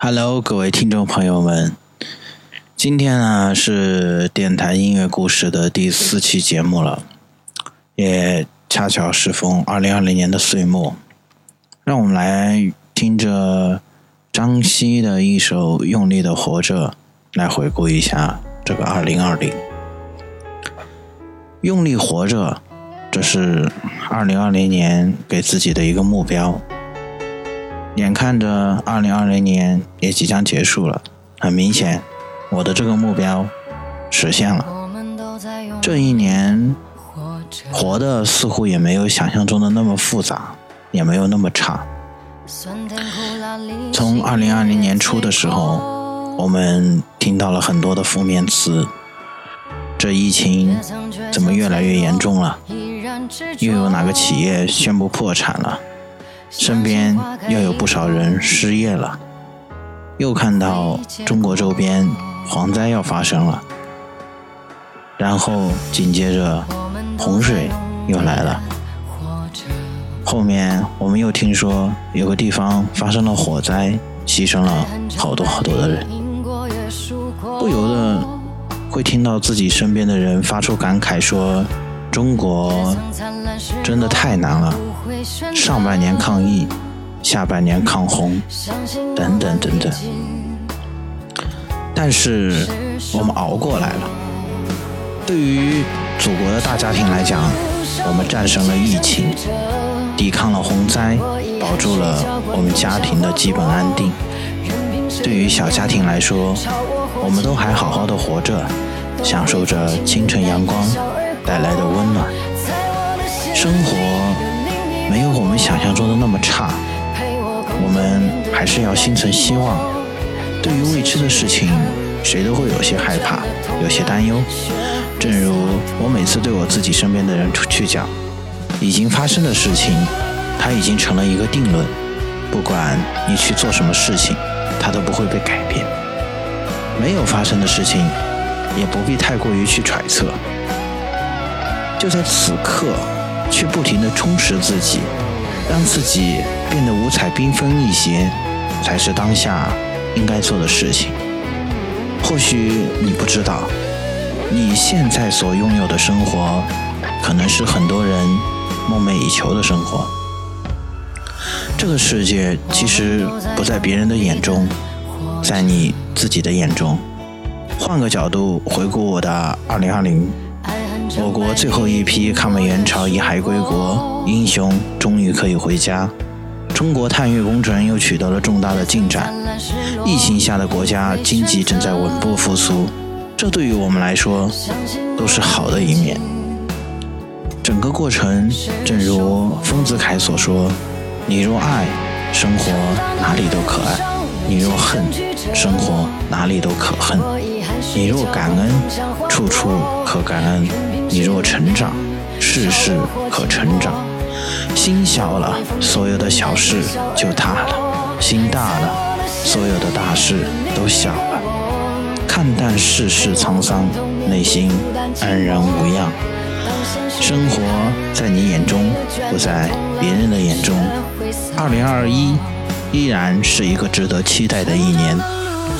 Hello，各位听众朋友们，今天呢是电台音乐故事的第四期节目了，也恰巧适逢二零二零年的岁末，让我们来听着张希的一首《用力的活着》，来回顾一下这个二零二零。用力活着，这是二零二零年给自己的一个目标。眼看着二零二零年也即将结束了，很明显，我的这个目标实现了。这一年活的似乎也没有想象中的那么复杂，也没有那么差。从二零二零年初的时候，我们听到了很多的负面词，这疫情怎么越来越严重了？又有哪个企业宣布破产了？身边又有不少人失业了，又看到中国周边蝗灾要发生了，然后紧接着洪水又来了，后面我们又听说有个地方发生了火灾，牺牲了好多好多的人，不由得会听到自己身边的人发出感慨说：“中国真的太难了。”上半年抗疫，下半年抗洪，等等等等。但是我们熬过来了。对于祖国的大家庭来讲，我们战胜了疫情，抵抗了洪灾，保住了我们家庭的基本安定。对于小家庭来说，我们都还好好的活着，享受着清晨阳光带来的温暖，生活。没有我们想象中的那么差，我们还是要心存希望。对于未知的事情，谁都会有些害怕，有些担忧。正如我每次对我自己身边的人去讲，已经发生的事情，它已经成了一个定论。不管你去做什么事情，它都不会被改变。没有发生的事情，也不必太过于去揣测。就在此刻。去不停地充实自己，让自己变得五彩缤纷一些，才是当下应该做的事情。或许你不知道，你现在所拥有的生活，可能是很多人梦寐以求的生活。这个世界其实不在别人的眼中，在你自己的眼中。换个角度回顾我的2020。我国最后一批抗美援朝遗骸归国，英雄终于可以回家。中国探月工程又取得了重大的进展。疫情下的国家经济正在稳步复苏，这对于我们来说都是好的一面。整个过程，正如丰子恺所说：“你若爱，生活哪里都可爱；你若恨，生活哪里都可恨；你若感恩，处处可感恩。”你若成长，事事可成长。心小了，所有的小事就大了；心大了，所有的大事都小了。看淡世事沧桑，内心安然无恙。生活在你眼中，不在别人的眼中。二零二一依然是一个值得期待的一年，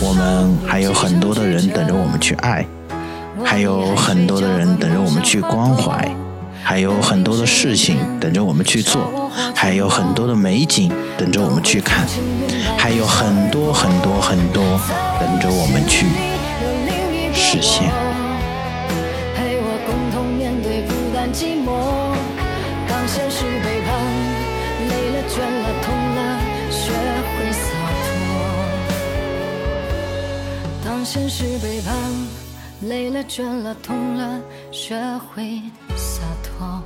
我们还有很多的人等着我们去爱。还有很多的人等着我们去关怀，还有很多的事情等着我们去做，还有很多的美景等着我们去看，还有很多很多很多等着我们去实现。当让现实背叛。累了，倦了，痛了，学会洒脱。